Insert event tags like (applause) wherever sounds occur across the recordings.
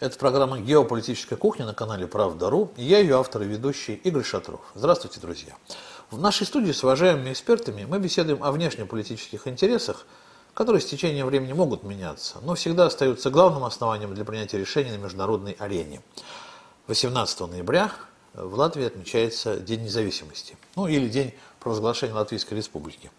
Это программа «Геополитическая кухня» на канале «Правда.ру». Я ее автор и ведущий Игорь Шатров. Здравствуйте, друзья. В нашей студии с уважаемыми экспертами мы беседуем о внешнеполитических интересах, которые с течением времени могут меняться, но всегда остаются главным основанием для принятия решений на международной арене. 18 ноября в Латвии отмечается День независимости, ну или День провозглашения Латвийской Республики.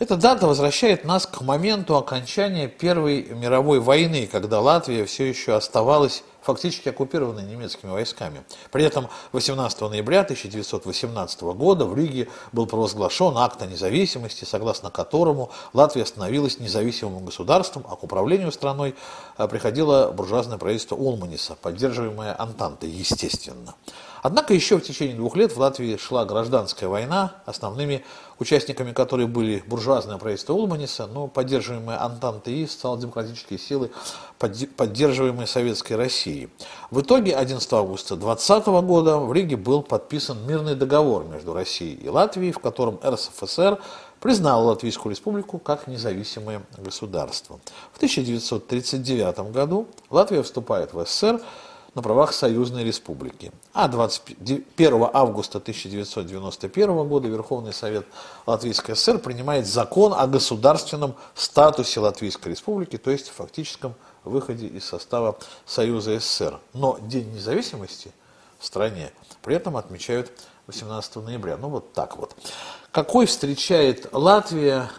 Эта дата возвращает нас к моменту окончания Первой мировой войны, когда Латвия все еще оставалась фактически оккупированной немецкими войсками. При этом 18 ноября 1918 года в Риге был провозглашен акт о независимости, согласно которому Латвия становилась независимым государством, а к управлению страной э, приходило буржуазное правительство Улманиса, поддерживаемое Антантой, естественно. Однако еще в течение двух лет в Латвии шла гражданская война, основными участниками которой были буржуазное правительство Улманиса, но поддерживаемые Антантой и социал-демократические силы, поддерживаемые Советской Россией. В итоге 11 августа 2020 года в Риге был подписан мирный договор между Россией и Латвией, в котором РСФСР признал Латвийскую республику как независимое государство. В 1939 году Латвия вступает в СССР, на правах союзной республики. А 21 августа 1991 года Верховный Совет Латвийской ССР принимает закон о государственном статусе Латвийской республики, то есть фактическом выходе из состава Союза СССР. Но День независимости в стране при этом отмечают 18 ноября. Ну вот так вот. Какой встречает Латвия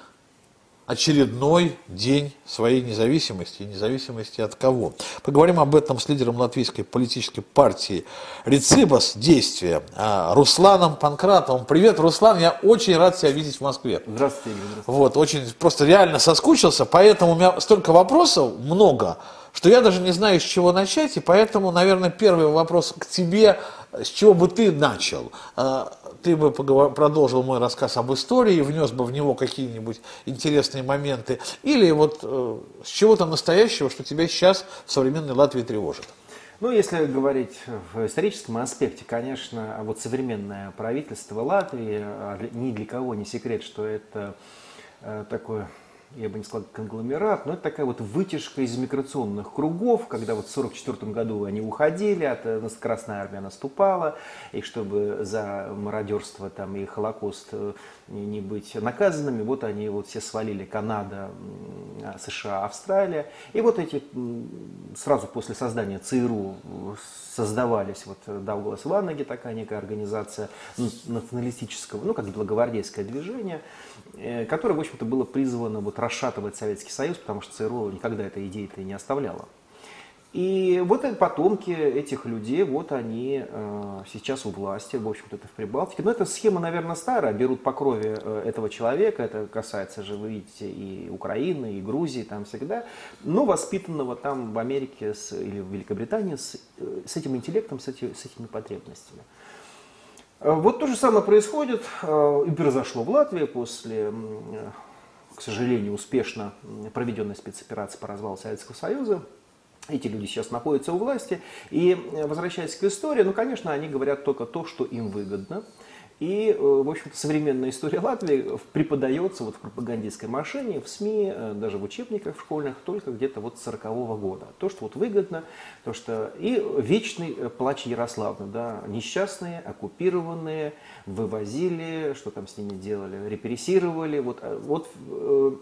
очередной день своей независимости. И независимости от кого? Поговорим об этом с лидером латвийской политической партии Рецибас действия а, Русланом Панкратовым. Привет, Руслан, я очень рад тебя видеть в Москве. Здравствуйте, Игорь. Здравствуйте. Вот, очень просто реально соскучился, поэтому у меня столько вопросов, много, что я даже не знаю, с чего начать, и поэтому, наверное, первый вопрос к тебе, с чего бы ты начал? Ты бы продолжил мой рассказ об истории, внес бы в него какие-нибудь интересные моменты, или вот э, с чего-то настоящего, что тебя сейчас в современной Латвии тревожит? Ну, если говорить в историческом аспекте, конечно, вот современное правительство Латвии, а ни для кого не секрет, что это э, такое я бы не сказал конгломерат, но это такая вот вытяжка из миграционных кругов, когда вот в 1944 году они уходили, от, э, Красная Армия наступала, и чтобы за мародерство там, и Холокост э, не быть наказанными, вот они вот все свалили Канада, США, Австралия. И вот эти сразу после создания ЦРУ создавались вот Дауглас Ваннаги, такая некая организация националистического, ну как благогвардейское движение, э, которое, в общем-то, было призвано вот расшатывать Советский Союз, потому что ЦРУ никогда этой идеи-то не оставляла. И вот потомки этих людей, вот они э, сейчас у власти, в общем-то, это в Прибалтике. Но эта схема, наверное, старая, берут по крови э, этого человека, это касается же, вы видите, и Украины, и Грузии, там всегда, но воспитанного там в Америке с, или в Великобритании с, э, с этим интеллектом, с, эти, с этими потребностями. Э, вот то же самое происходит и произошло в Латвии после к сожалению, успешно проведенной спецоперации по развалу Советского Союза. Эти люди сейчас находятся у власти. И э, возвращаясь к истории, ну, конечно, они говорят только то, что им выгодно. И, э, в общем-то, современная история Латвии преподается вот в пропагандистской машине, в СМИ, э, даже в учебниках в школьных, только где-то вот с 40 -го года. То, что вот выгодно, то, что... И вечный плач Ярославны, да, несчастные, оккупированные, вывозили, что там с ними делали, репрессировали. Вот, вот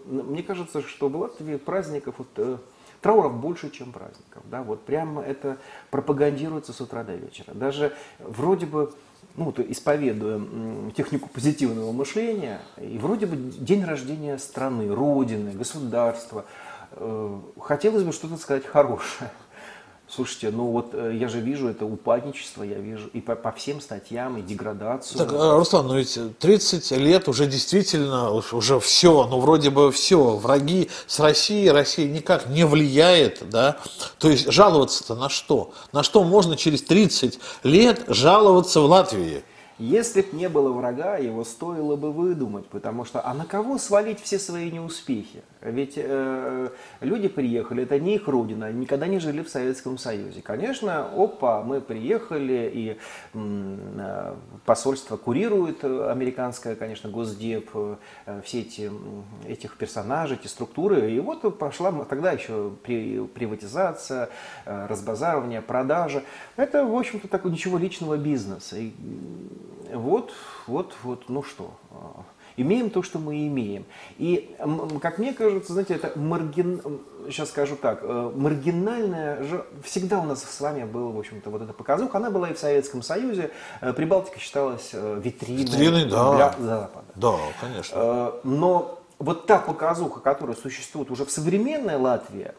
мне кажется, что в Латвии праздников вот Трауров больше, чем праздников. Да? Вот прямо это пропагандируется с утра до вечера. Даже вроде бы ну, вот исповедуя технику позитивного мышления, и вроде бы день рождения страны, родины, государства, э, хотелось бы что-то сказать хорошее. Слушайте, ну вот э, я же вижу это упадничество, я вижу и по, по всем статьям, и деградацию. Так, э, Руслан, ну ведь 30 лет уже действительно, уже все, ну вроде бы все, враги с Россией, Россия никак не влияет, да, то есть жаловаться-то на что? На что можно через 30 лет жаловаться в Латвии? Если б не было врага, его стоило бы выдумать, потому что а на кого свалить все свои неуспехи? Ведь э, люди приехали, это не их родина, никогда не жили в Советском Союзе. Конечно, опа, мы приехали, и э, посольство курирует э, американское, конечно, Госдеп, э, все эти, этих персонажей, эти структуры. И вот пошла тогда еще при, приватизация, э, разбазаривание, продажа. Это, в общем-то, такой ничего личного бизнеса. И вот, вот, вот, ну что, а, имеем то, что мы имеем. И, как мне кажется, знаете, это маргин... сейчас скажу так, э, маргинальная же... Всегда у нас с вами была, в общем-то, вот эта показуха. Она была и в Советском Союзе. Э, Прибалтика считалась э, витриной Витрины, да. для Запада. Да, конечно. Но вот та показуха, которая существует уже в современной Латвии,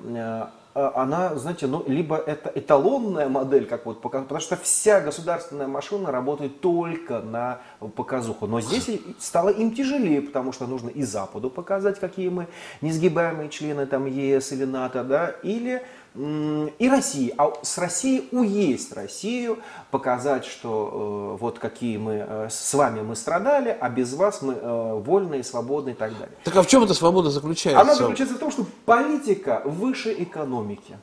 она, знаете, ну, либо это эталонная модель, как вот потому что вся государственная машина работает только на показуху. Но здесь стало им тяжелее, потому что нужно и Западу показать, какие мы несгибаемые члены там ЕС или НАТО, да, или и России. А с Россией уесть Россию, показать, что э, вот какие мы э, с вами мы страдали, а без вас мы э, вольные, свободные и так далее. Так а в чем эта свобода заключается? Она заключается в том, что политика выше экономики.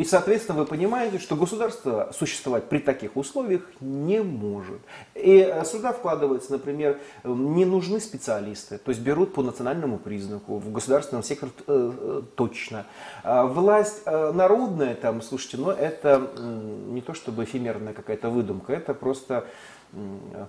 И, соответственно, вы понимаете, что государство существовать при таких условиях не может. И э, сюда вкладывается, например, не нужны специалисты, то есть берут по национальному признаку, в государственном секторе э, э, точно. А власть народная, там, слушайте, но это не то чтобы эфемерная какая-то выдумка, это просто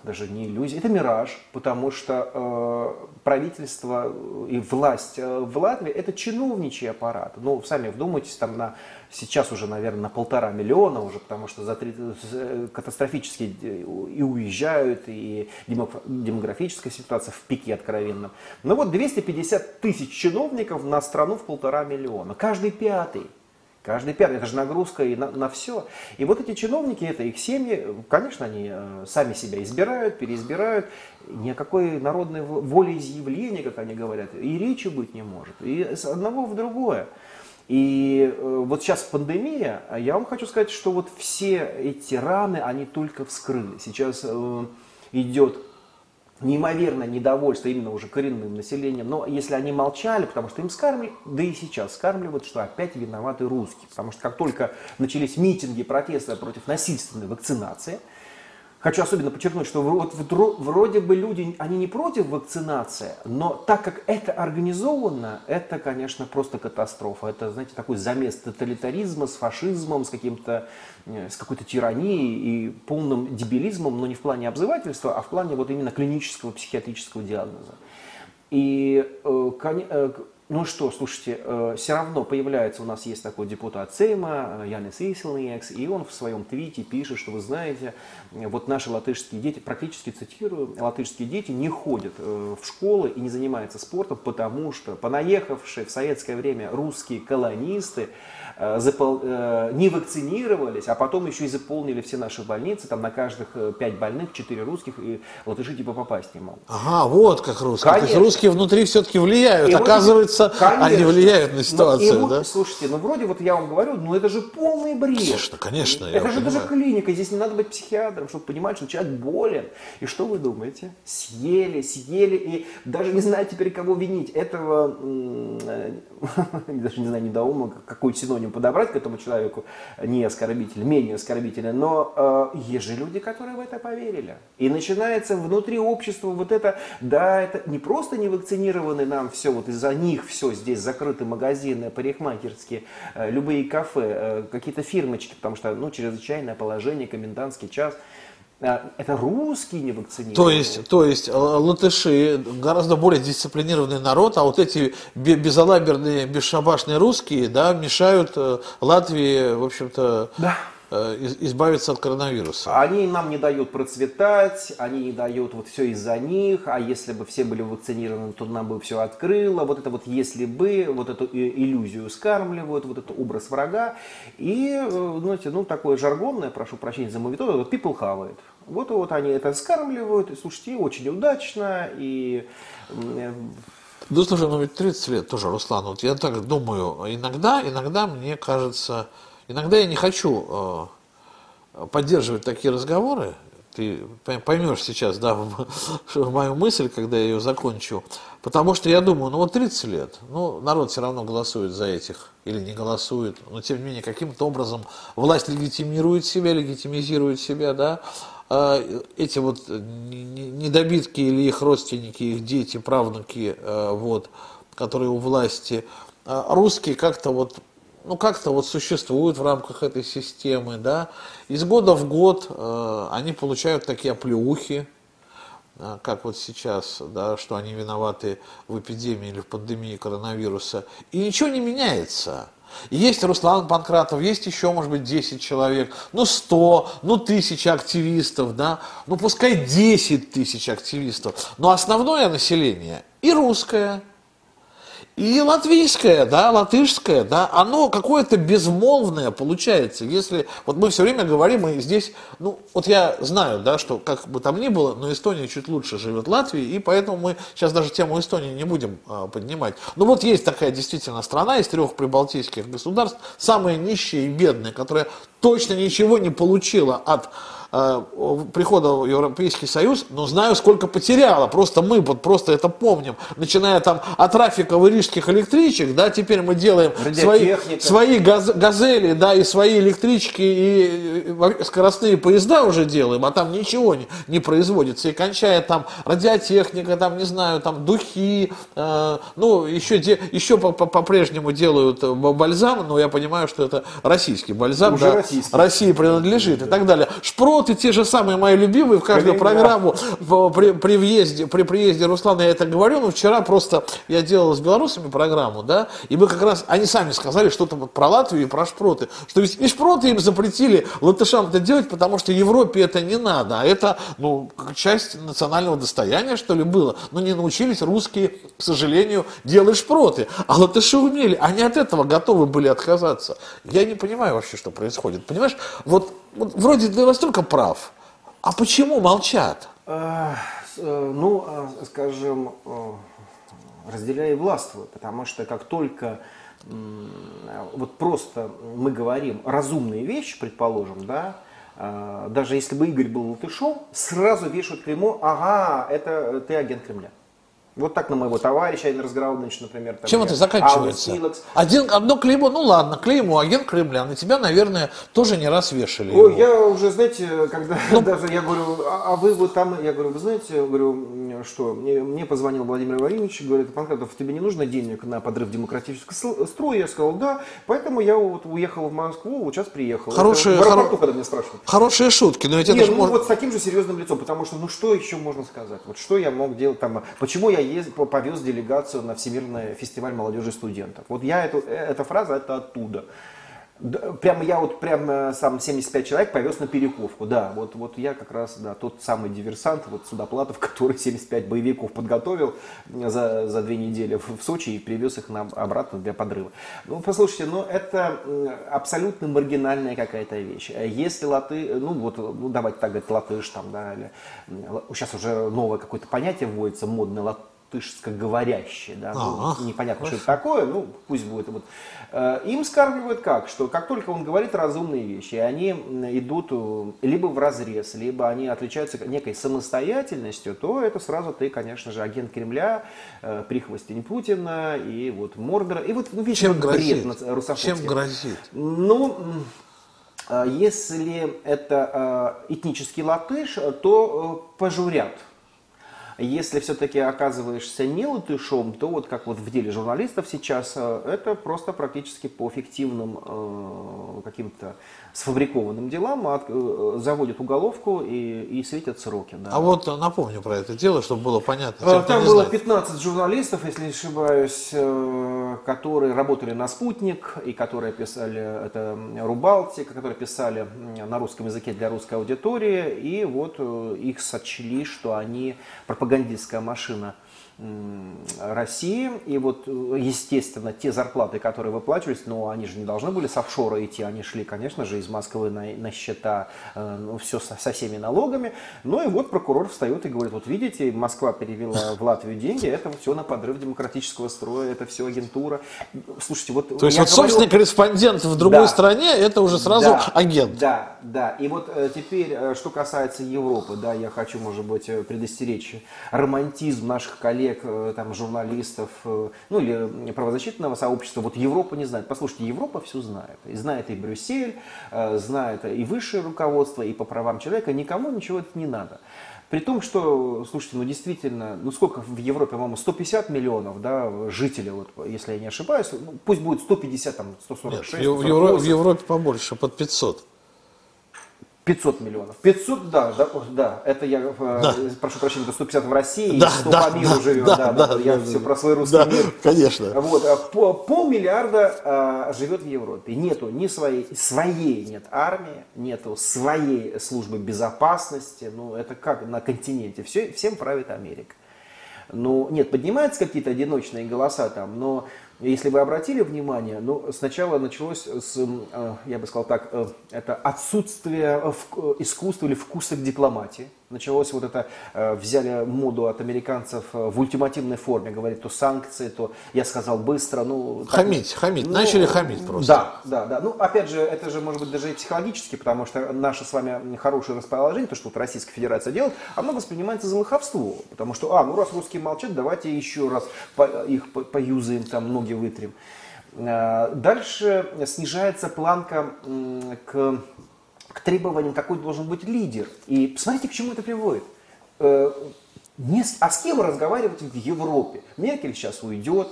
даже не иллюзия, это мираж, потому что э, правительство и власть в Латвии это чиновничий аппарат. Ну, сами вдумайтесь, там на, сейчас уже, наверное, на полтора миллиона уже, потому что за три, э, катастрофически и уезжают, и демографическая ситуация в пике откровенном. Но вот 250 тысяч чиновников на страну в полтора миллиона, каждый пятый. Каждый пятый, это же нагрузка и на, на все. И вот эти чиновники, это их семьи, конечно, они э, сами себя избирают, переизбирают. Ни о какой народной волеизъявлении, как они говорят, и речи быть не может. И с одного в другое. И э, вот сейчас пандемия, а я вам хочу сказать, что вот все эти раны, они только вскрыли. Сейчас э, идет неимоверное недовольство именно уже коренным населением. Но если они молчали, потому что им скармливали, да и сейчас скармливают, что опять виноваты русские. Потому что как только начались митинги, протесты против насильственной вакцинации – Хочу особенно подчеркнуть, что вот вроде бы люди, они не против вакцинации, но так как это организовано, это, конечно, просто катастрофа. Это, знаете, такой замес тоталитаризма с фашизмом, с каким-то, э, с какой-то тиранией и полным дебилизмом, но не в плане обзывательства, а в плане вот именно клинического психиатрического диагноза. И, э, э, ну что, слушайте, э, все равно появляется, у нас есть такой депутат Сейма, э, Янис Исилниекс, и он в своем твите пишет, что вы знаете, вот наши латышские дети, практически цитирую, латышские дети не ходят э, в школы и не занимаются спортом, потому что понаехавшие в советское время русские колонисты запол... не вакцинировались, а потом еще и заполнили все наши больницы, там на каждых пять больных четыре русских, и латыши типа попасть не могут. Ага, вот как русские. Конечно. То есть русские внутри все-таки влияют, и оказывается Конечно. они влияют на ситуацию, но, да? Слушайте, ну вроде вот я вам говорю, ну это же полный бред. Конечно, конечно. Это же даже клиника, здесь не надо быть психиатром, чтобы понимать, что человек болен. И что вы думаете? Съели, съели, и даже не знаю теперь, кого винить. Этого, (laughs) даже не знаю, недоумок, какой синоним подобрать к этому человеку, не оскорбитель, менее оскорбительный, но э, есть же люди, которые в это поверили. И начинается внутри общества вот это, да, это не просто не вакцинированы нам все, вот из-за них все здесь закрыты магазины, парикмахерские, э, любые кафе, э, какие-то фирмочки, потому что ну, чрезвычайное положение, комендантский час. Э, это русские не вакцинированы. То есть, то есть латыши гораздо более дисциплинированный народ, а вот эти безалаберные, бесшабашные русские, да, мешают Латвии, в общем-то, да. Э, избавиться от коронавируса. Они нам не дают процветать, они не дают вот все из-за них, а если бы все были вакцинированы, то нам бы все открыло. Вот это вот если бы, вот эту иллюзию скармливают, вот этот образ врага. И, э, знаете, ну такое жаргонное, прошу прощения за мовитон, вот people хавает. Вот, вот они это скармливают, и слушайте, очень удачно, и да слушай, ну ведь 30 лет тоже, Руслан, вот я так думаю, иногда, иногда мне кажется, Иногда я не хочу э, поддерживать такие разговоры, ты поймешь сейчас, да, (laughs) мою мысль, когда я ее закончу. Потому что я думаю, ну вот 30 лет, ну народ все равно голосует за этих или не голосует, но тем не менее каким-то образом власть легитимирует себя, легитимизирует себя, да, а, эти вот недобитки или их родственники, их дети, правнуки, а, вот, которые у власти, а, русские как-то вот ну, как-то вот существуют в рамках этой системы, да, из года в год э, они получают такие оплеухи, э, как вот сейчас, да, что они виноваты в эпидемии или в пандемии коронавируса, и ничего не меняется. Есть Руслан Панкратов, есть еще, может быть, 10 человек, ну 100, ну 1000 активистов, да, ну пускай 10 тысяч активистов. Но основное население и русское, и латвийское, да, латышское, да, оно какое-то безмолвное получается. Если, вот мы все время говорим, и здесь, ну, вот я знаю, да, что как бы там ни было, но Эстония чуть лучше живет Латвии, и поэтому мы сейчас даже тему Эстонии не будем а, поднимать. Ну вот есть такая действительно страна из трех прибалтийских государств, самая нищая и бедная, которая точно ничего не получила от прихода в Европейский Союз, но знаю, сколько потеряла. Просто мы вот просто это помним. Начиная там от трафика в рижских электричек, да, теперь мы делаем свои, свои газ, газели, да, и свои электрички, и скоростные поезда уже делаем, а там ничего не, не производится. И кончая там радиотехника, там, не знаю, там духи, э, ну, еще, де, еще по-прежнему делают бальзам, но я понимаю, что это российский бальзам, уже да, российский. России принадлежит да. и так далее. Шпрот и те же самые мои любимые в каждую программу. При, при въезде, при приезде Руслана я это говорю, но вчера просто я делал с белорусами программу, да, и мы как раз, они сами сказали что-то про Латвию и про шпроты, что ведь и шпроты им запретили латышам это делать, потому что Европе это не надо, а это, ну, часть национального достояния, что ли, было, но не научились русские, к сожалению, делать шпроты, а латыши умели, они от этого готовы были отказаться. Я не понимаю вообще, что происходит, понимаешь, вот вот вроде ты настолько прав, а почему молчат? Э, э, ну, э, скажем, разделяя и потому что как только вот просто мы говорим разумные вещи, предположим, да, даже если бы Игорь был латышом, сразу вешают клеймо, ага, это ты агент Кремля. Вот так на моего товарища разговор, значит, например. Там, Чем это заканчивается? Один, одно клеймо, ну ладно, клеймо, агент Кремля, на тебя, наверное, тоже не раз вешали. Ой, я уже, знаете, когда ну, (laughs) даже я говорю, а, а вы вот там, я говорю, вы знаете, я говорю, что, мне, мне позвонил Владимир Владимирович, говорит, Панкратов, тебе не нужно денег на подрыв демократического строя? Я сказал, да, поэтому я вот уехал в Москву, вот сейчас приехал. Хорошие, это, в аэропорту, хоро... когда меня спрашивают. Хорошие шутки, но ведь Нет, это ну, может... вот с таким же серьезным лицом, потому что, ну что еще можно сказать? Вот что я мог делать там, почему я ездил, повез делегацию на Всемирный фестиваль молодежи и студентов. Вот я эту, э, эта фраза, это оттуда. Прямо я вот прямо сам 75 человек повез на Перековку, да, вот, вот я как раз, да, тот самый диверсант, вот Судоплатов, (laughs) который 75 боевиков подготовил за, за две недели в, Сочи и привез их на, обратно для подрыва. Ну, послушайте, ну это абсолютно маргинальная какая-то вещь. Если латы, ну вот, ну давайте так говорить, латыш там, да, или, сейчас уже новое какое-то понятие вводится, модное латыш, латышско-говорящие, да, ну, непонятно, хорошо. что это такое, ну, пусть будет. Вот. Э, им скармливают как, что как только он говорит разумные вещи, они идут э, либо в разрез, либо они отличаются некой самостоятельностью, то это сразу ты, конечно же, агент Кремля, э, прихвостень Путина и вот Мордора, и вот ну, весь Чем грозит? Чем грозит? Ну, если это этнический латыш, то пожурят если все-таки оказываешься не латышом, то вот как вот в деле журналистов сейчас, э, это просто практически по фиктивным э, каким-то сфабрикованным делам от, э, заводят уголовку и, и светят сроки. Да. А вот напомню про это дело, чтобы было понятно. Тем, Там было знает. 15 журналистов, если не ошибаюсь, которые работали на «Спутник» и которые писали, это Рубалтик, которые писали на русском языке для русской аудитории, и вот их сочли, что они пропагандистская машина России. И вот, естественно, те зарплаты, которые выплачивались, но они же не должны были с офшора идти, они шли, конечно же, из Москвы на, на счета, э, ну, все со, со всеми налогами. Ну и вот прокурор встает и говорит, вот видите, Москва перевела в Латвию деньги, это все на подрыв демократического строя, это все агентура. Слушайте, вот... То есть вот говорю... собственный корреспондент в другой да. стране, это уже сразу да, агент. Да, да. И вот э, теперь, э, что касается Европы, да, я хочу, может быть, предостеречь романтизм наших коллег коллег, э, там, журналистов, э, ну или правозащитного сообщества, вот Европа не знает. Послушайте, Европа все знает. И знает и Брюссель, э, знает и высшее руководство, и по правам человека. Никому ничего это не надо. При том, что, слушайте, ну действительно, ну сколько в Европе, по-моему, 150 миллионов да, жителей, вот, если я не ошибаюсь, ну, пусть будет 150, там, 146. Нет, в, Евро, в Европе побольше, под 500. 500 миллионов. 500, да, да, да это я, э, да. прошу прощения, это 150 в России, да, 100 да, по миру да, живет, да, да, да, да я да, все да, про свой русский да, мир. конечно. Вот, а по, полмиллиарда а, живет в Европе. Нету ни своей, своей нет армии, нету своей службы безопасности, ну это как на континенте, все, всем правит Америка. Ну, нет, поднимаются какие-то одиночные голоса там, но если вы обратили внимание, ну, сначала началось с, э, я бы сказал так, э, это отсутствие э, искусства или вкуса к дипломатии началось вот это, э, взяли моду от американцев э, в ультимативной форме, говорит, то санкции, то я сказал быстро, ну... Хамить, так, хамить, ну, начали хамить просто. Да, да, да. Ну, опять же, это же может быть даже и психологически, потому что наше с вами хорошее расположение, то, что вот Российская Федерация делает, оно воспринимается за лоховство, потому что, а, ну раз русские молчат, давайте еще раз по, их по, поюзаем, там ноги вытрем. Э, дальше снижается планка к к требованиям, какой должен быть лидер. И посмотрите, к чему это приводит. Э, не, а с кем разговаривать в Европе? Меркель сейчас уйдет.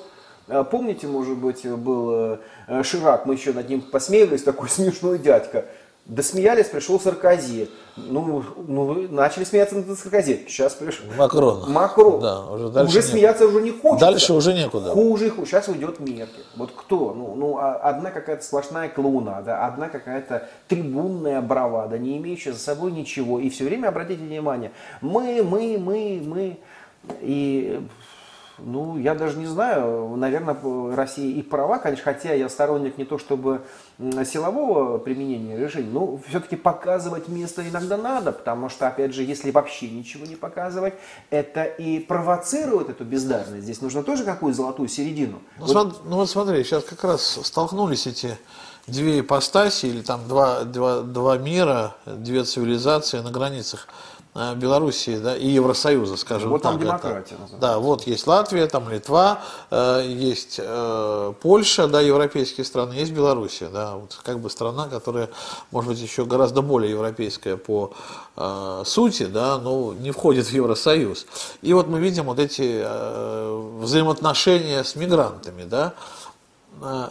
Э, помните, может быть, был э, Ширак, мы еще над ним посмеялись, такой (laughs) смешной дядька. Досмеялись, пришел Саркози. Ну, ну, начали смеяться над Саркози. Сейчас пришел Макрон. Макрон. Да, уже дальше уже смеяться уже не хочется. Дальше уже некуда. Хуже и хуже. Сейчас уйдет Меркель. Вот кто? Ну, ну а одна какая-то сплошная клоунада, одна какая-то трибунная бравада, не имеющая за собой ничего. И все время обратите внимание, мы, мы, мы, мы. И ну, я даже не знаю, наверное, Россия и права, конечно, хотя я сторонник не то чтобы силового применения решений, но все-таки показывать место иногда надо, потому что, опять же, если вообще ничего не показывать, это и провоцирует эту бездарность. Здесь нужно тоже какую-то золотую середину. Ну, вот, смотри, ну вот смотри, сейчас как раз столкнулись эти две ипостаси или там два, два, два мира, две цивилизации на границах Белоруссии да, и Евросоюза, скажем вот так. Вот там демократия. Это. Да, вот есть Латвия, там Литва, э, есть э, Польша, да, европейские страны, есть Белоруссия, да, вот как бы страна, которая, может быть, еще гораздо более европейская по э, сути, да, но не входит в Евросоюз. И вот мы видим вот эти э, взаимоотношения с мигрантами, да. Э,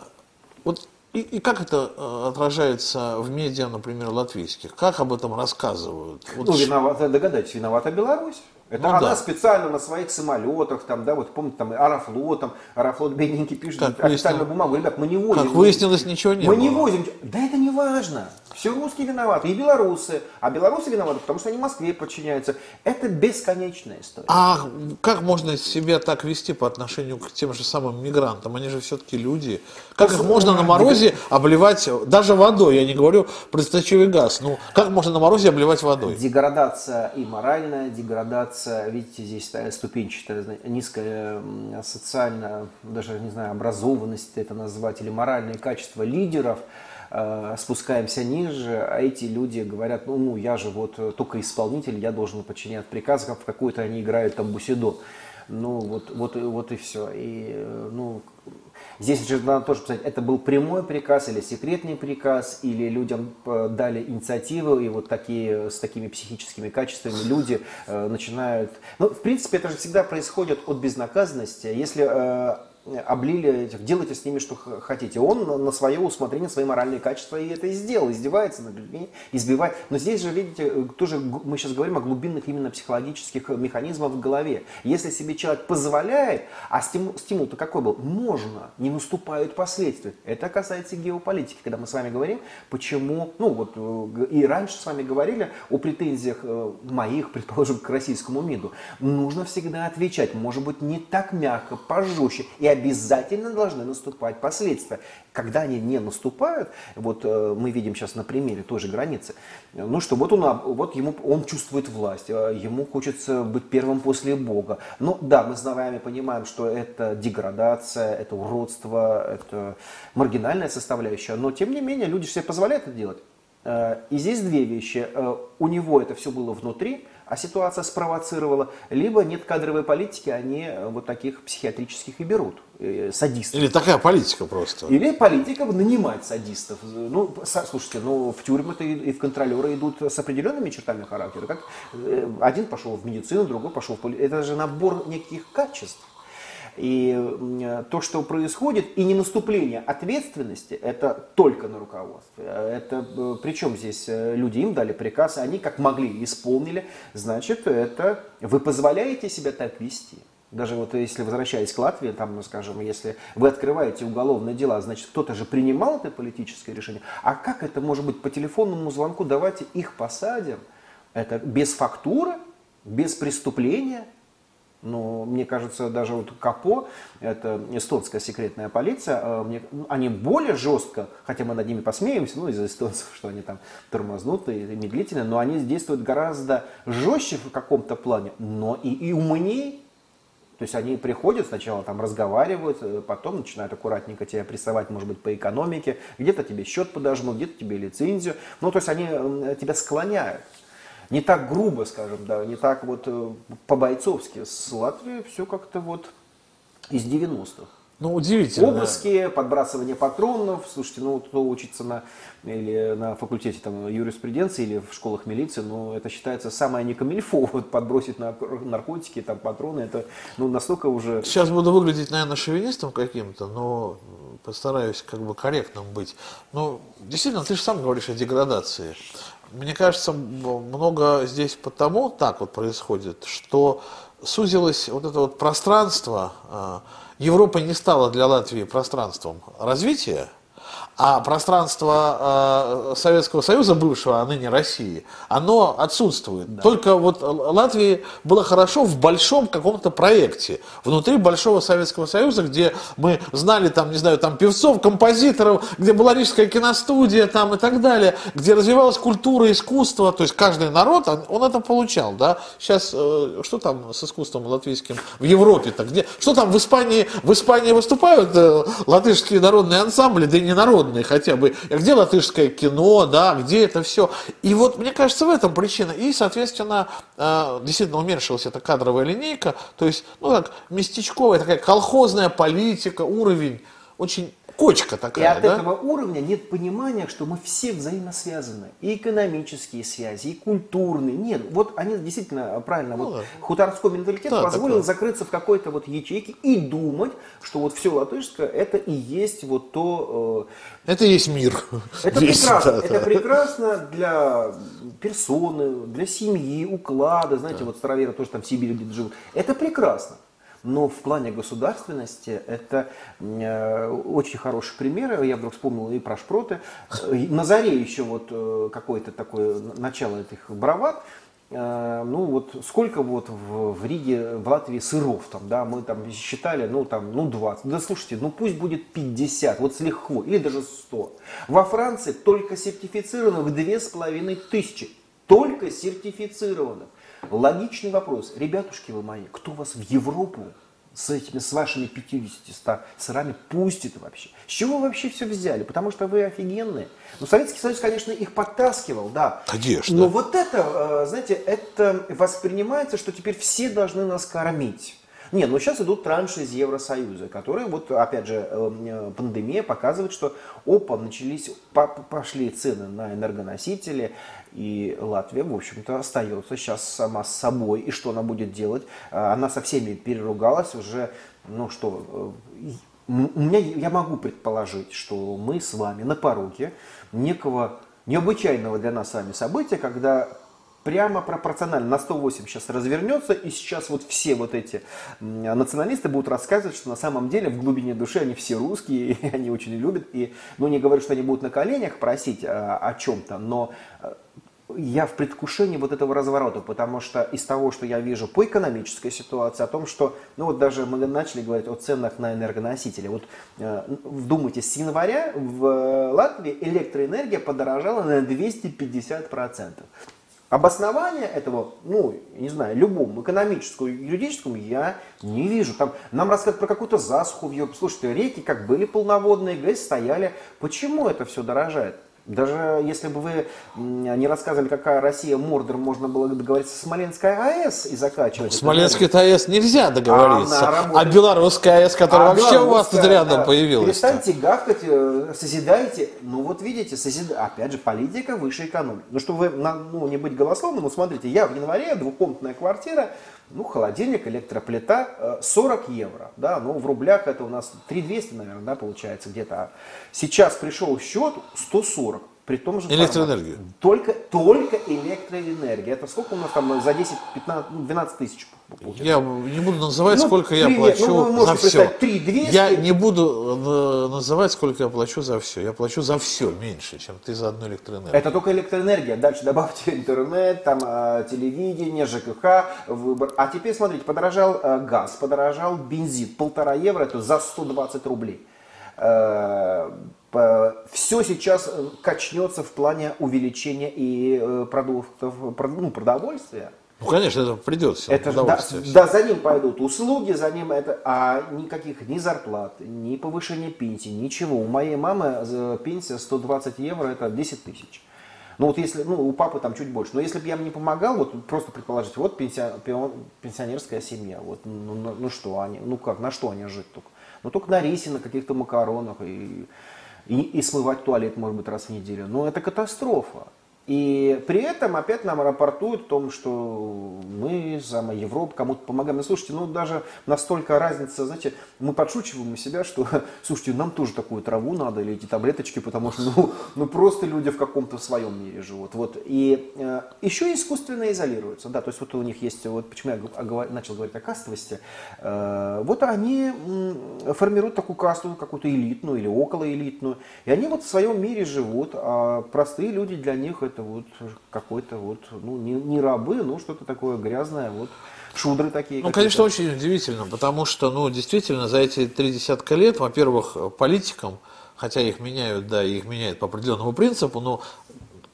вот и, и как это э, отражается в медиа, например, латвийских? Как об этом рассказывают? Вот ну, виновата, догадайтесь, виновата Беларусь. Это ну, она да. специально на своих самолетах, там, да, вот помните, там Аэрофлотом, Аэрофлот бедненький пишет как официальную бумагу, ребят, мы не возим. Как выяснилось, ничего не Мы было. не возим. Да это не важно. Все русские виноваты, и белорусы. А белорусы виноваты, потому что они Москве подчиняются. Это бесконечная история. А как можно себя так вести по отношению к тем же самым мигрантам? Они же все-таки люди. Как их можно на морозе обливать, даже водой, я не говорю про стачевый газ, ну как можно на морозе обливать водой? Деградация и моральная деградация, видите, здесь ступенчатая, низкая социально, даже не знаю, образованность это назвать, или моральные качества лидеров – спускаемся ниже, а эти люди говорят, ну, ну я же вот э, только исполнитель, я должен подчинять приказам, в какую-то они играют там бусидо. Ну, вот, вот, вот и все. И, э, ну, Здесь же надо тоже сказать, это был прямой приказ или секретный приказ, или людям дали инициативу, и вот такие, с такими психическими качествами люди э, начинают... Ну, в принципе, это же всегда происходит от безнаказанности. Если э, облили этих, делайте с ними что хотите. Он на свое усмотрение, свои моральные качества и это и сделал, издевается над людьми, избивает. Но здесь же, видите, тоже мы сейчас говорим о глубинных именно психологических механизмах в голове. Если себе человек позволяет, а стимул, стимул-то какой был? Можно, не наступают последствия. Это касается геополитики, когда мы с вами говорим, почему, ну вот э, и раньше с вами говорили о претензиях э, моих, (laughs) предположим, к российскому МИДу. Нужно всегда отвечать, может быть, не так мягко, пожестче, и обязательно должны наступать последствия. Когда они не наступают, вот э, мы видим сейчас на примере той же границы, ну что, вот он, вот ему, он чувствует власть, ему хочется быть первым после Бога. Ну да, мы с вами понимаем, что это деградация, это уродство, это маргинальная составляющая, но тем не менее люди себе позволяют это делать. Э, и здесь две вещи. Э, у него это все было внутри, а ситуация спровоцировала, либо нет кадровой политики, они э, вот таких психиатрических и берут, садистов. Или такая политика просто. Или политика нанимать садистов. Ну, слушайте, ну в тюрьмы-то и в контролеры идут с определенными чертами характера. Как один пошел в медицину, другой пошел в политику. Это же набор неких качеств. И то, что происходит, и не наступление ответственности, это только на руководстве. Это, э, причем здесь э, люди им дали приказ, они как могли исполнили, значит, это вы позволяете себя так вести. Даже вот если возвращаясь к Латвии, там, ну, скажем, если вы открываете уголовные дела, значит, кто-то же принимал это политическое решение. А как это может быть по телефонному звонку, давайте их посадим? Это без фактуры, без преступления – но мне кажется, даже вот КАПО, это эстонская секретная полиция, э, мне, ну, они более жестко, хотя мы над ними посмеемся, ну, из-за эстонцев, (laughs) что они там тормознутые и медлительные, но они действуют гораздо жестче в каком-то плане, но и, и умнее. То есть они приходят, сначала там разговаривают, э, потом начинают аккуратненько тебя прессовать, может быть, по экономике, где-то тебе счет подожмут, где-то тебе лицензию. Ну, то есть они тебя склоняют не так грубо, скажем, да, не так вот э, по-бойцовски. С Латвией все как-то вот из 90-х. Ну, удивительно. Обыски, подбрасывание патронов. Слушайте, ну, кто учится на, или на факультете там, юриспруденции или в школах милиции, ну, это считается самое не камильфо, (laughs) вот, подбросить на наркотики, там, патроны, это, ну, настолько уже... Сейчас буду выглядеть, наверное, шовинистом каким-то, но постараюсь как бы корректным быть. Ну, действительно, ты же сам говоришь о деградации. Мне кажется, много здесь потому так вот происходит, что сузилось вот это вот пространство. А, Европа не стала для Латвии пространством развития, а пространство э, Советского Союза бывшего, а ныне России, оно отсутствует. Да. Только вот Латвии было хорошо в большом каком-то проекте, внутри большого Советского Союза, где мы знали там, не знаю, там певцов, композиторов, где была рижская киностудия там и так далее, где развивалась культура, искусство, то есть каждый народ, он, он это получал, да. Сейчас, э, что там с искусством латвийским в Европе-то, где, что там в Испании, в Испании выступают э, латышские народные ансамбли, да и не народные, народные хотя бы. Где латышское кино, да, где это все. И вот мне кажется, в этом причина. И, соответственно, э, действительно уменьшилась эта кадровая линейка. То есть, ну как, местечковая такая колхозная политика, уровень очень кочка такая. И от да? этого уровня нет понимания, что мы все взаимосвязаны. И экономические связи, и культурные. Нет, вот они действительно правильно. Ну, вот да. хуторской менталитет да, позволил такое. закрыться в какой-то вот ячейке и думать, что вот все латышское это и есть вот то. Э, это и есть мир. Это Весь, прекрасно. Да, это да. прекрасно для персоны, для семьи, уклада. Знаете, да. вот староверы тоже там в Сибири где-то живут. Это прекрасно. Но в плане государственности это э, очень хороший пример. Я вдруг вспомнил и про шпроты. Э, на заре еще вот э, какое-то такое начало этих брават. Ну вот сколько вот в, в Риге, в Латвии сыров там, да, мы там считали, ну там, ну 20. Да слушайте, ну пусть будет 50, вот с легко, или даже 100. Во Франции только сертифицированных две с половиной тысячи. Только сертифицированных. Логичный вопрос. Ребятушки вы мои, кто вас в Европу с этими, с вашими 50 сырами пустит вообще? С чего вы вообще все взяли? Потому что вы офигенные. Ну, Советский Союз, конечно, их подтаскивал, да. Конечно. Но вот это, э, знаете, это воспринимается, что теперь все должны нас кормить. Не, но сейчас идут транши из Евросоюза, которые, вот опять же, э, пандемия показывает, что опа, начались, пошли цены на энергоносители, и Латвия, в общем-то, остается сейчас сама с собой. И что она будет делать? А, она со всеми переругалась уже, ну что, э, у меня, я могу предположить, что мы с вами на пороге некого необычайного для нас с события, когда прямо пропорционально на 108 сейчас развернется, и сейчас вот все вот эти националисты будут рассказывать, что на самом деле в глубине души они все русские, (laughs) и они очень любят, и, ну не говорю, что они будут на коленях просить а, о чем-то, но э, я в предвкушении вот этого разворота, потому что из того, что я вижу по экономической ситуации, о том, что, ну вот даже мы начали говорить о ценах на энергоносители. Вот э, вдумайтесь, с января в Латвии электроэнергия подорожала на 250%. Обоснования этого, ну, не знаю, любому экономическому, юридическому я не вижу. Там нам рассказывают про какую-то засуху в Европе. Слушайте, реки как были полноводные, грязь стояли. Почему это все дорожает? Даже если бы вы не рассказывали, какая Россия Мордор, можно было договориться с Смоленской АЭС и закачивать. Смоленской АЭС нельзя договориться. А, а Белорусская АЭС, которая а вообще у вас тут рядом да. появилась. Перестаньте гавкать, э, созидайте. Ну вот видите, созид... опять же, политика выше экономики. Ну, чтобы вы ну, не быть голословным, ну смотрите, я в январе, двухкомнатная квартира, ну, холодильник, электроплита 40 э, евро, да, ну, в рублях это у нас 3200, наверное, да, получается где-то. А сейчас пришел счет 140 при том же Электроэнергию. Формате. Только, только электроэнергия. Это сколько у нас там за 10, 15, 12 тысяч получается? Я не буду называть, ну, сколько привет. я плачу ну, за все. 3 200. Я не буду э, называть, сколько я плачу за все. Я плачу за все меньше, чем ты за одну электроэнергию. Это только электроэнергия. Дальше добавьте (laughs) интернет, там а, телевидение, ЖКХ, выбор. А теперь смотрите, подорожал газ, подорожал бензин. Полтора евро, это за 120 рублей. Э, все сейчас э, качнется в плане увеличения и э, продуктов, ну, продовольствия. Ну, конечно, это придется. Это да, да, за ним пойдут услуги, за ним это, а никаких ни зарплат, ни повышения пенсии, ничего. У моей мамы пенсия 120 евро, это 10 тысяч. Ну вот если, ну у папы там чуть больше. Но если бы я мне не помогал, вот просто предположить, вот пенсионерская семья, вот, ну, ну, ну что они, ну как, на что они жить только? Ну только на рисе, на каких-то макаронах и и, и смывать туалет, может быть, раз в неделю. Но это катастрофа. И при этом опять нам рапортуют о том, что мы, сама Европа, кому-то помогаем. Но слушайте, ну даже настолько разница, знаете, мы подшучиваем у себя, что, (laughs) слушайте, нам тоже такую траву надо или эти таблеточки, потому что, ну, (laughs) ну просто люди в каком-то своем мире живут. Вот. И э, еще искусственно изолируются. Да, то есть вот у них есть, вот почему я начал говорить о кастовости, э, вот они э, формируют такую касту, какую-то элитную или околоэлитную, и они вот в своем мире живут, а простые люди для них это это вот какой-то вот, ну, не, не рабы, но что-то такое грязное, вот шудры такие. Ну, конечно, очень удивительно, потому что, ну, действительно, за эти три десятка лет, во-первых, политикам, хотя их меняют, да, их меняют по определенному принципу, но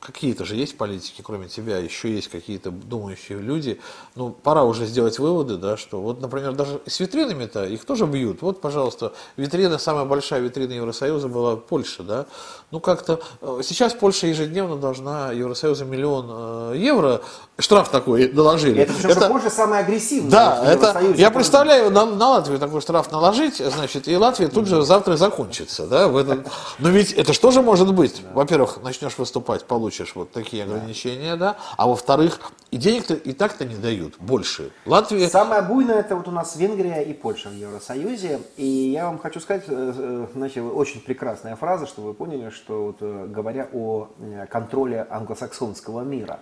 какие-то же есть политики, кроме тебя, еще есть какие-то думающие люди. Ну, пора уже сделать выводы, да, что вот, например, даже с витринами-то их тоже бьют. Вот, пожалуйста, витрина, самая большая витрина Евросоюза была Польша, да. Ну, как-то э, сейчас Польша ежедневно должна Евросоюзу миллион э, евро, штраф такой наложили. Это, причем, это Польша самая агрессивная. Да, это, я представляю, на, на Латвию такой штраф наложить, значит, и Латвия тут же завтра закончится, да, в этом. Но ведь это что же может быть? Во-первых, начнешь выступать, получишь получишь вот такие ограничения, да, а во-вторых, и денег-то и так-то не дают больше. Латвия... Самое буйное это вот у нас Венгрия и Польша в Евросоюзе, и я вам хочу сказать, э, э, значит, очень прекрасная фраза, чтобы вы поняли, что вот, э, говоря о контроле англосаксонского мира,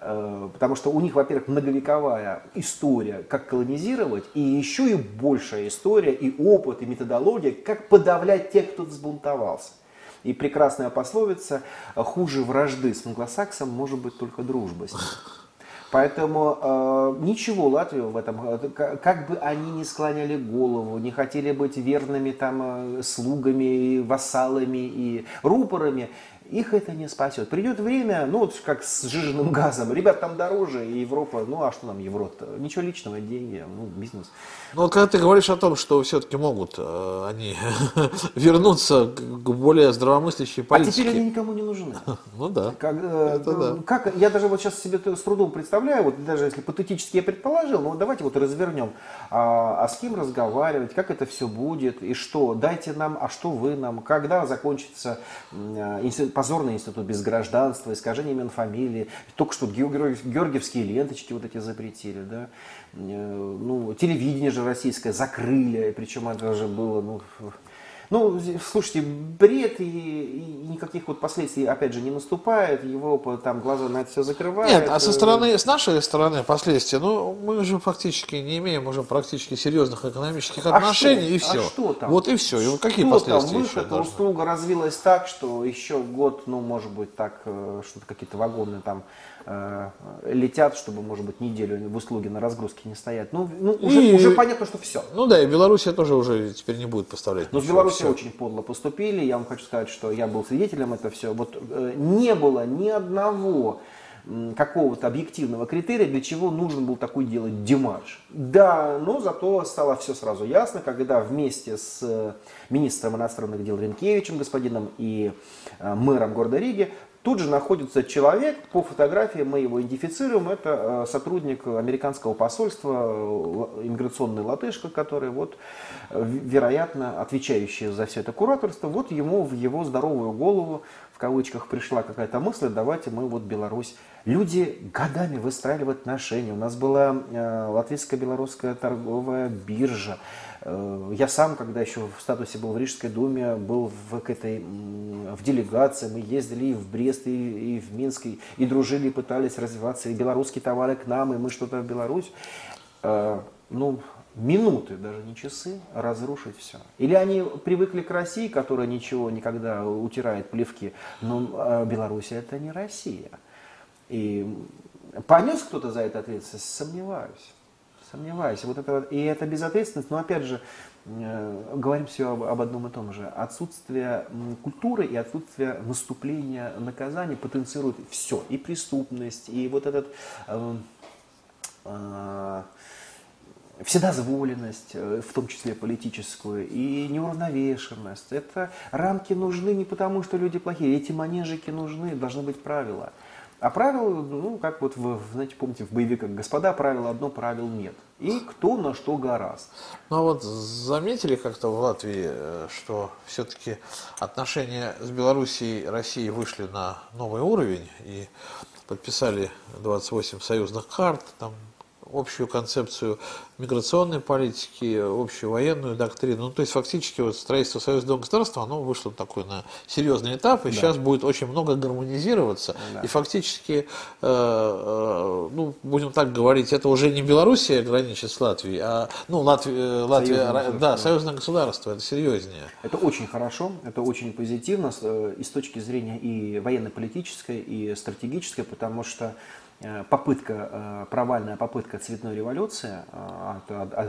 Потому что у них, во-первых, многовековая история, как колонизировать, и еще и большая история, и опыт, и методология, как подавлять тех, кто взбунтовался. И прекрасная пословица «хуже вражды с англосаксом может быть только дружба с ним». Поэтому э, ничего Латвию в этом, э, как бы они ни склоняли голову, не хотели быть верными там э, слугами, вассалами и рупорами, их это не спасет. Придет время, ну вот как с жиженным газом, ребят, там дороже, и Европа, ну а что нам Европа? Ничего личного, деньги, ну бизнес. Ну вот когда ты говоришь о том, что все-таки могут э, они (laughs) вернуться к, более здравомыслящей политике. А теперь они никому не нужны. (laughs) Ну да. Как, э, да. как, я даже вот сейчас себе с трудом представляю, вот даже если патетически я предположил, ну давайте вот развернем, а, а с кем разговаривать, как это все будет, и что, дайте нам, а что вы нам, когда закончится э, позорный институт без гражданства, искажение имен фамилии, только что георгиевские ленточки вот эти запретили, да, э, ну, телевидение же российское закрыли, причем это же было, ну, ну, слушайте, бред и, и никаких вот последствий, опять же, не наступает, его там глаза на это все закрывают. Нет, а со стороны, с нашей стороны последствия, ну, мы уже фактически не имеем уже практически серьезных экономических а отношений, что? и все. А что там? Вот и все. И какие что последствия там? еще Выход, услуга развилась так, что еще год, ну, может быть, так, э, что-то какие-то вагоны там Э, летят, чтобы, может быть, неделю в услуге на разгрузке не стоять. Ну, ну уже, и, уже понятно, что все. Ну да, и Белоруссия тоже уже теперь не будет поставлять. Но с Белоруссией очень подло поступили. Я вам хочу сказать, что я был свидетелем это все. Вот э, не было ни одного какого-то объективного критерия, для чего нужен был такой делать демарш. Да, но зато стало все сразу ясно, когда вместе с э, министром иностранных дел Ренкевичем, господином и мэром города Риги Тут же находится человек, по фотографии мы его идентифицируем, это э, сотрудник американского посольства, иммиграционный латышка, который вот, э, вероятно, отвечающий за все это кураторство, вот ему в его здоровую голову, в кавычках, пришла какая-то мысль, давайте мы вот Беларусь. Люди годами выстраивали отношения, у нас была э, латвийско-белорусская торговая биржа, я сам, когда еще в статусе был в Рижской думе, был в, этой, в делегации, мы ездили и в Брест, и, и в Минск, и, и дружили, и пытались развиваться, и белорусские товары к нам, и мы что-то в Беларусь. Э, ну, минуты, даже не часы, разрушить все. Или они привыкли к России, которая ничего никогда утирает плевки, но э, Беларусь это не Россия. И понес кто-то за это ответственность, сомневаюсь. Сомневаюсь. Вот это, и это безответственность, но опять же, э, говорим все об, об одном и том же. Отсутствие культуры и отсутствие наступления наказания потенцирует все. И преступность, и вот этот... Э, э, вседозволенность, э, в том числе политическую, и неуравновешенность. Это рамки нужны не потому, что люди плохие. Эти манежики нужны, должны быть правила. А правил, ну, как вот, в, знаете, помните, в боевиках «Господа, правила одно, правил нет». И кто на что гораст. Ну, а вот заметили как-то в Латвии, э, что все-таки отношения с Белоруссией и Россией вышли на новый уровень и подписали 28 союзных карт, там общую концепцию миграционной политики, общую военную доктрину. Ну, то есть фактически вот строительство союзного государства, оно вышло такой на серьезный этап, и да. сейчас будет очень много гармонизироваться. Да. И фактически, э, э, ну, будем так говорить, это уже не Белоруссия граничит с Латвией, а, ну, Латвия, э, Латвия союзное да, союзное государство, это серьезнее. Это очень хорошо, это очень позитивно э, и с точки зрения и военно-политической, и стратегической, потому что Э, попытка, э, провальная попытка цветной революции, а,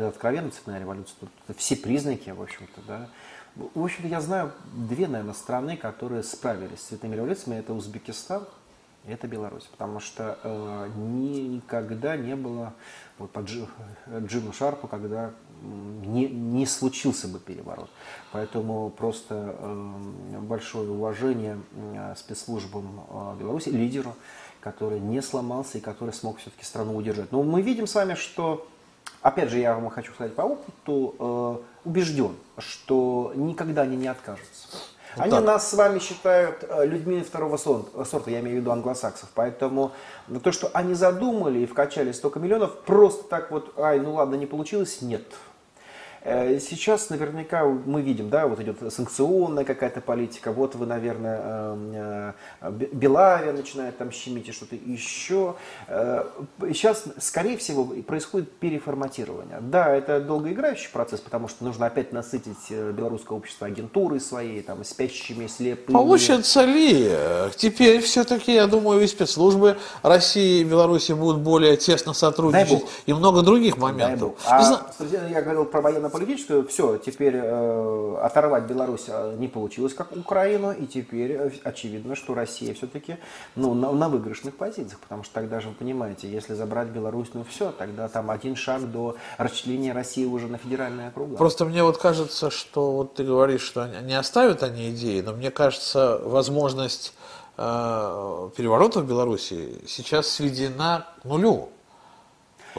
откровенно цветная революция, тут все признаки, в общем-то, да. В общем-то, я знаю две, наверное, страны, которые справились с цветными революциями, это Узбекистан и это Беларусь, потому что э, никогда не было вот по Джину Шарпу, когда не, не случился бы переворот. Поэтому просто э, большое уважение э, спецслужбам э, Беларуси, лидеру, который не сломался и который смог все-таки страну удержать. Но мы видим с вами, что, опять же, я вам хочу сказать по опыту, э, убежден, что никогда они не откажутся. Вот Они так. нас с вами считают э, людьми второго сорта, я имею в виду англосаксов. Поэтому то, что они задумали и вкачали столько миллионов, просто так вот, ай, ну ладно, не получилось, нет. Э, сейчас наверняка мы видим, да, вот идет санкционная какая-то политика, вот вы, наверное, эм, э, Белавия начинает там щемить и что-то еще. Э, сейчас, скорее всего, происходит переформатирование. Да, это долгоиграющий процесс, потому что нужно опять насытить белорусское общество агентурой своей, там, спящими, слепыми. Получится ли? Теперь все-таки, я думаю, и спецслужбы России и Беларуси будут более тесно сотрудничать и много других моментов. А, я говорил про военно политическую, все, теперь э, оторвать Беларусь э, не получилось, как Украину, и теперь э, очевидно, что Россия все-таки ну, на, на выигрышных позициях, потому что тогда же, вы понимаете, если забрать Беларусь, ну все, тогда там один шаг до расчленения России уже на федеральные округа. Просто мне вот кажется, что вот ты говоришь, что не оставят они идеи, но мне кажется, возможность э, переворота в Беларуси сейчас сведена к нулю.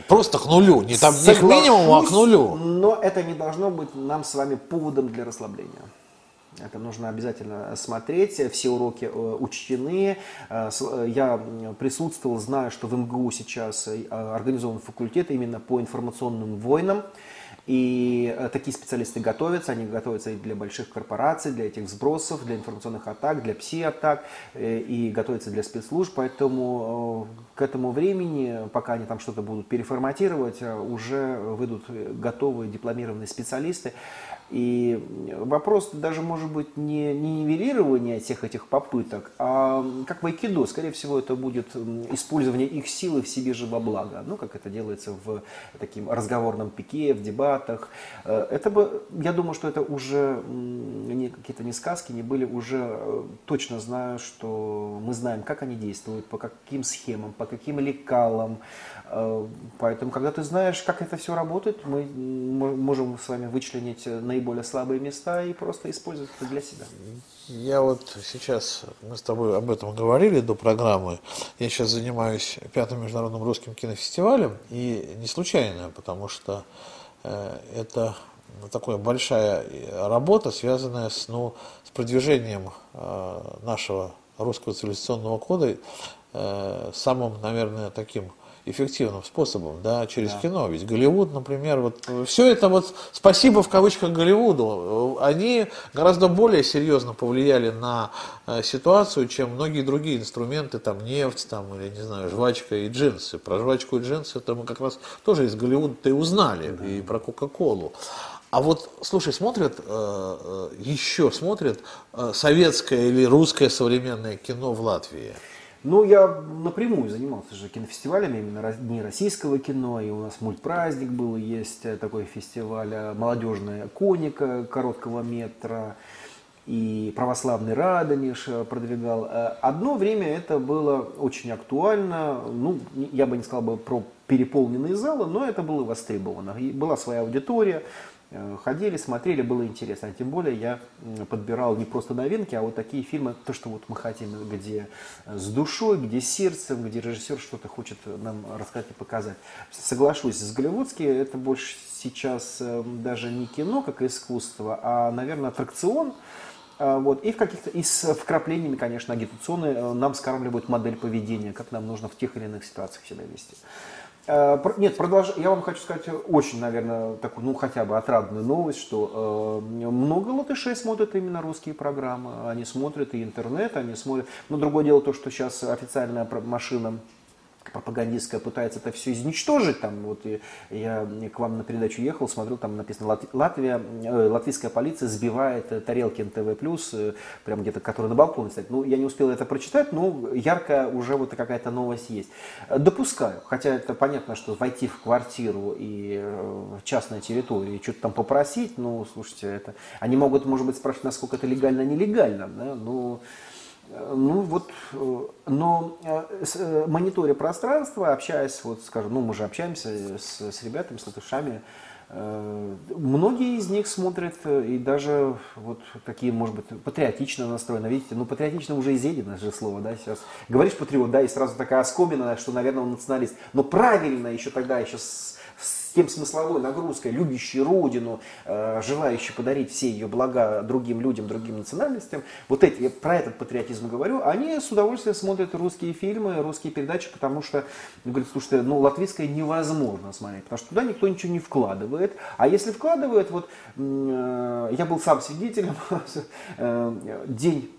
Просто к нулю, не, там, не к минимуму, а к нулю. Но это не должно быть нам с вами поводом для расслабления. Это нужно обязательно смотреть. Все уроки э, учтены. Э, э, я присутствовал, знаю, что в МГУ сейчас организован факультет именно по информационным войнам. И э, такие специалисты готовятся, они готовятся и для больших корпораций, для этих сбросов, для информационных атак, для пси-атак, э, и готовятся для спецслужб. Поэтому э, к этому времени, пока они там что-то будут переформатировать, уже выйдут готовые дипломированные специалисты. И вопрос даже может быть не, не нивелирование всех этих попыток, а как в айкидо, скорее всего, это будет использование их силы в себе же во благо, ну, как это делается в таким разговорном пике, в дебатах. Э, это бы, я думаю, что это уже не какие-то не сказки, не были, уже э, точно знаю, что мы знаем, как они действуют, по каким схемам, по каким лекалам, поэтому, когда ты знаешь, как это все работает, мы можем с вами вычленить наиболее слабые места и просто использовать это для себя. Я вот сейчас, мы с тобой об этом говорили до программы, я сейчас занимаюсь пятым международным русским кинофестивалем, и не случайно, потому что э, это такая большая работа, связанная с, ну, с продвижением э, нашего русского цивилизационного кода э, самым, наверное, таким эффективным способом, да, через да. кино. Ведь Голливуд, например, вот все это вот спасибо в кавычках Голливуду, они гораздо более серьезно повлияли на э, ситуацию, чем многие другие инструменты, там нефть, там, или не знаю, жвачка и джинсы. Про жвачку и джинсы это мы как раз тоже из Голливуда-то и узнали, да. и про Кока-Колу. А вот, слушай, смотрят, э, э, еще смотрят советское или русское современное кино в Латвии? Ну, я напрямую занимался же кинофестивалями, именно Дни российского кино, и у нас мультпраздник был, есть э, такой фестиваль, э, молодежная коника короткого метра, и православный Радонеж э, продвигал. Одно время это было очень актуально, ну, я бы не сказал бы про переполненные залы, но это было востребовано. И была своя аудитория, Э, ходили, смотрели, было интересно. А тем более я подбирал не просто новинки, а вот такие фильмы, то, что вот мы хотим, где с душой, где сердцем, где режиссер что-то хочет нам рассказать и показать. Соглашусь, с голливудские это больше сейчас э, даже не кино как искусство, а, наверное, аттракцион. Э, вот. И в каких-то и с вкраплениями, конечно, агитационные нам скармливают модель поведения, как нам нужно в тех или иных ситуациях себя вести. Э, нет, продолж... я вам хочу сказать очень, наверное, такую, ну, хотя бы отрадную новость, что э, много латышей смотрят именно русские программы. Они смотрят и интернет, они смотрят... Но другое дело то, что сейчас официальная машина пропагандистская пытается это все изничтожить. Там, вот я к вам на передачу ехал, смотрел, там написано Латвия, э, латвийская полиция сбивает э, тарелки НТВ+, э, прям где-то, которые на балконе стоят. Ну, я не успел это прочитать, но яркая уже вот какая-то новость есть. Допускаю, хотя это понятно, что войти в квартиру и частную территорию и что-то там попросить, ну, слушайте, это... Они могут, может быть, спрашивать, насколько это легально-нелегально, да, но... вот, э, но э, мониторя пространство, общаясь, вот скажем, ну мы же общаемся с, с ребятами, с латышами, э, многие из них смотрят и даже вот такие, может быть, патриотично настроены. Видите, ну патриотично уже изъедено же слово, да, сейчас. Говоришь патриот, да, и сразу такая оскомина, что, наверное, он националист. Но правильно еще тогда, еще с тем смысловой нагрузкой, любящий Родину, э, желающий подарить все ее блага другим людям, другим национальностям, вот эти, я про этот патриотизм говорю, они с удовольствием смотрят русские фильмы, русские передачи, потому что, говорят, слушайте, ну, латвийское невозможно смотреть, потому что туда никто ничего не вкладывает, а если вкладывает, вот, э, я был сам свидетелем, (laughs) э, день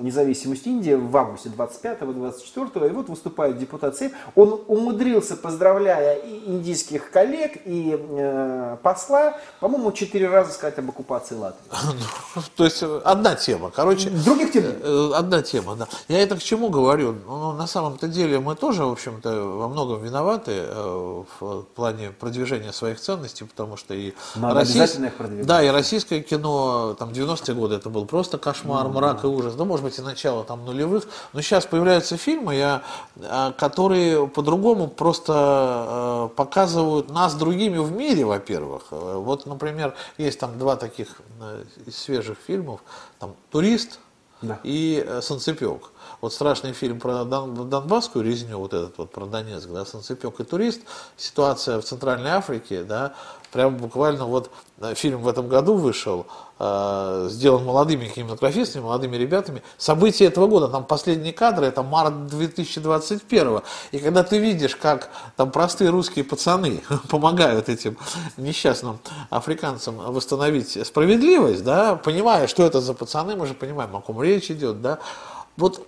независимости Индии в августе 25-24, и вот выступает депутат Сейм, он умудрился, поздравляя индийских коллег, и э, посла, по-моему, четыре раза сказать об оккупации Латвии. (laughs) То есть одна тема, короче. Других тем. Одна тема, да. Я это к чему говорю? Ну, на самом-то деле мы тоже, в общем-то, во многом виноваты в плане продвижения своих ценностей, потому что и, российс... да, и российское кино, там, 90-е годы это был просто кошмар, мрак и ужас, да, может быть, и начало там нулевых, но сейчас появляются фильмы, я, которые по-другому просто показывают нас другими в мире, во-первых. Вот, например, есть там два таких из свежих фильмов, там «Турист», да. и э, «Санцепек». Вот страшный фильм про Дон, Донбасскую резню, вот этот вот про Донецк, да, «Санцепек» и «Турист», ситуация в Центральной Африке, да, прям буквально вот э, фильм в этом году вышел, э, сделан молодыми кинематографистами, молодыми ребятами. События этого года, там последние кадры, это март 2021. И когда ты видишь, как там простые русские пацаны (laughs) помогают этим несчастным африканцам восстановить справедливость, да, понимая, что это за пацаны, мы же понимаем, о ком речь идет, да, вот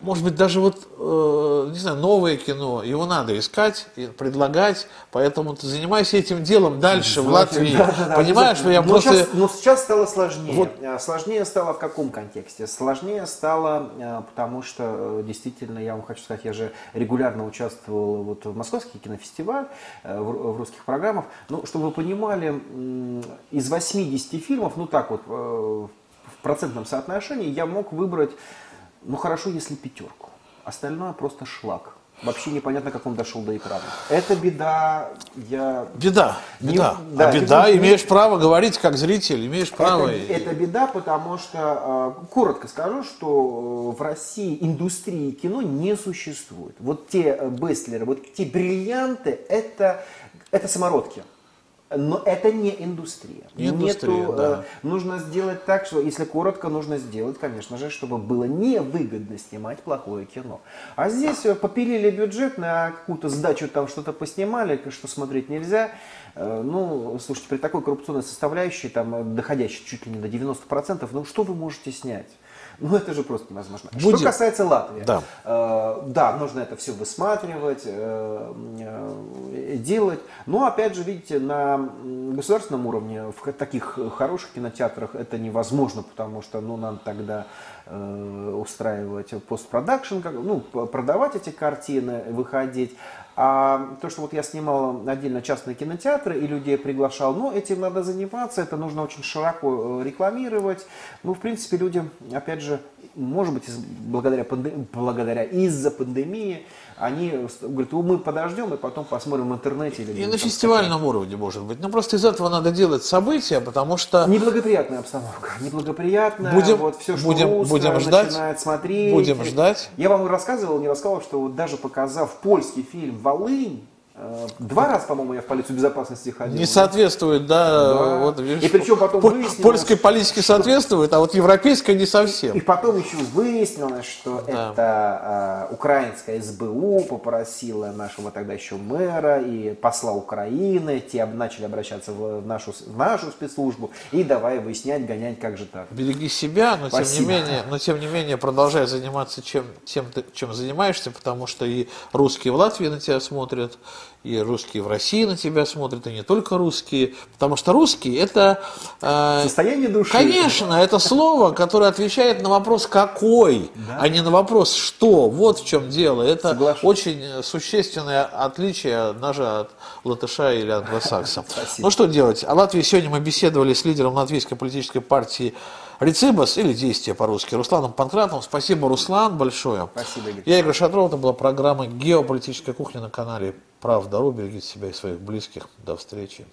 может быть, даже вот, э, не знаю, новое кино, его надо искать и предлагать, поэтому ты занимайся этим делом дальше в Латвии. Да, да, да, Понимаешь, я но просто... Сейчас, но сейчас стало сложнее. Вот. Э, сложнее стало в каком контексте? Сложнее стало, э, потому что, действительно, я вам хочу сказать, я же регулярно участвовал вот в Московский кинофестиваль, в русских программах. Ну, чтобы вы понимали, из 80 фильмов, ну так вот, в процентном соотношении, я мог выбрать ну хорошо, если пятерку. Остальное просто шлак. Вообще непонятно, как он дошел до экрана. Это беда, я... Беда, беда. Не, да, а беда, ты, имеешь право говорить как зритель, имеешь право... Это, это беда, потому что, а, коротко скажу, что в России индустрии кино не существует. Вот те э, бестлеры, вот те бриллианты, это, это самородки. Но это не индустрия. Не индустрия, Нету, да. э, нужно сделать так, что, если коротко, нужно сделать, конечно же, чтобы было невыгодно снимать плохое кино. А здесь э, попилили бюджет на какую-то сдачу, там что-то поснимали, что смотреть нельзя. Э, ну, слушайте, при такой коррупционной составляющей, там, доходящей чуть ли не до 90%, ну что вы можете снять? Ну, это же просто невозможно. Будем... Что касается Латвии, да. Э, да, нужно это все высматривать, э, э, делать. Но, опять же, видите, на государственном уровне, в таких хороших кинотеатрах это невозможно, потому что, ну, нам тогда э, устраивать постпродакшн, ну, продавать эти картины, выходить. А то, что вот я снимал отдельно частные кинотеатры и людей приглашал, ну, этим надо заниматься, это нужно очень широко э, рекламировать. Ну, в принципе, люди, опять же, может быть, благодаря, благодаря из-за пандемии, они говорят, мы подождем и потом посмотрим в интернете. Или и на фестивальном уровне, может быть. Ну, просто из этого надо делать события, потому что... Неблагоприятная обстановка. Неблагоприятная. Будем, вот все, что будем, русское, будем ждать. начинает смотреть. Будем ждать. Я вам рассказывал, не рассказывал, что вот даже показав польский фильм «Волынь», два раза, по-моему, я в полицию безопасности ходил. Не соответствует, да. да. Вот, видишь, и причем потом выяснилось... Польской политике соответствует, а вот европейской не совсем. И потом еще выяснилось, что да. это э, украинская СБУ попросила нашего тогда еще мэра и посла Украины, те начали обращаться в нашу, в нашу спецслужбу и давай выяснять, гонять, как же так. Береги себя, но тем не менее, но тем не менее продолжай заниматься чем, тем, чем занимаешься, потому что и русские в Латвии на тебя смотрят, и русские в России на тебя смотрят, и не только русские, потому что русские это... Э, Состояние души. Конечно, это слово, которое отвечает на вопрос «какой», да? а не на вопрос «что». Вот в чем дело. Это Соглашусь. очень существенное отличие даже от латыша или англосакса. (laughs) Ну что делать? О Латвии сегодня мы беседовали с лидером латвийской политической партии Рецибас или действие по-русски Русланом Панкратовым. Спасибо, Руслан, большое. Спасибо, Игорь. Я Игорь Шатров, это была программа «Геополитическая кухня» на канале «Правда.ру». Берегите себя и своих близких. До встречи.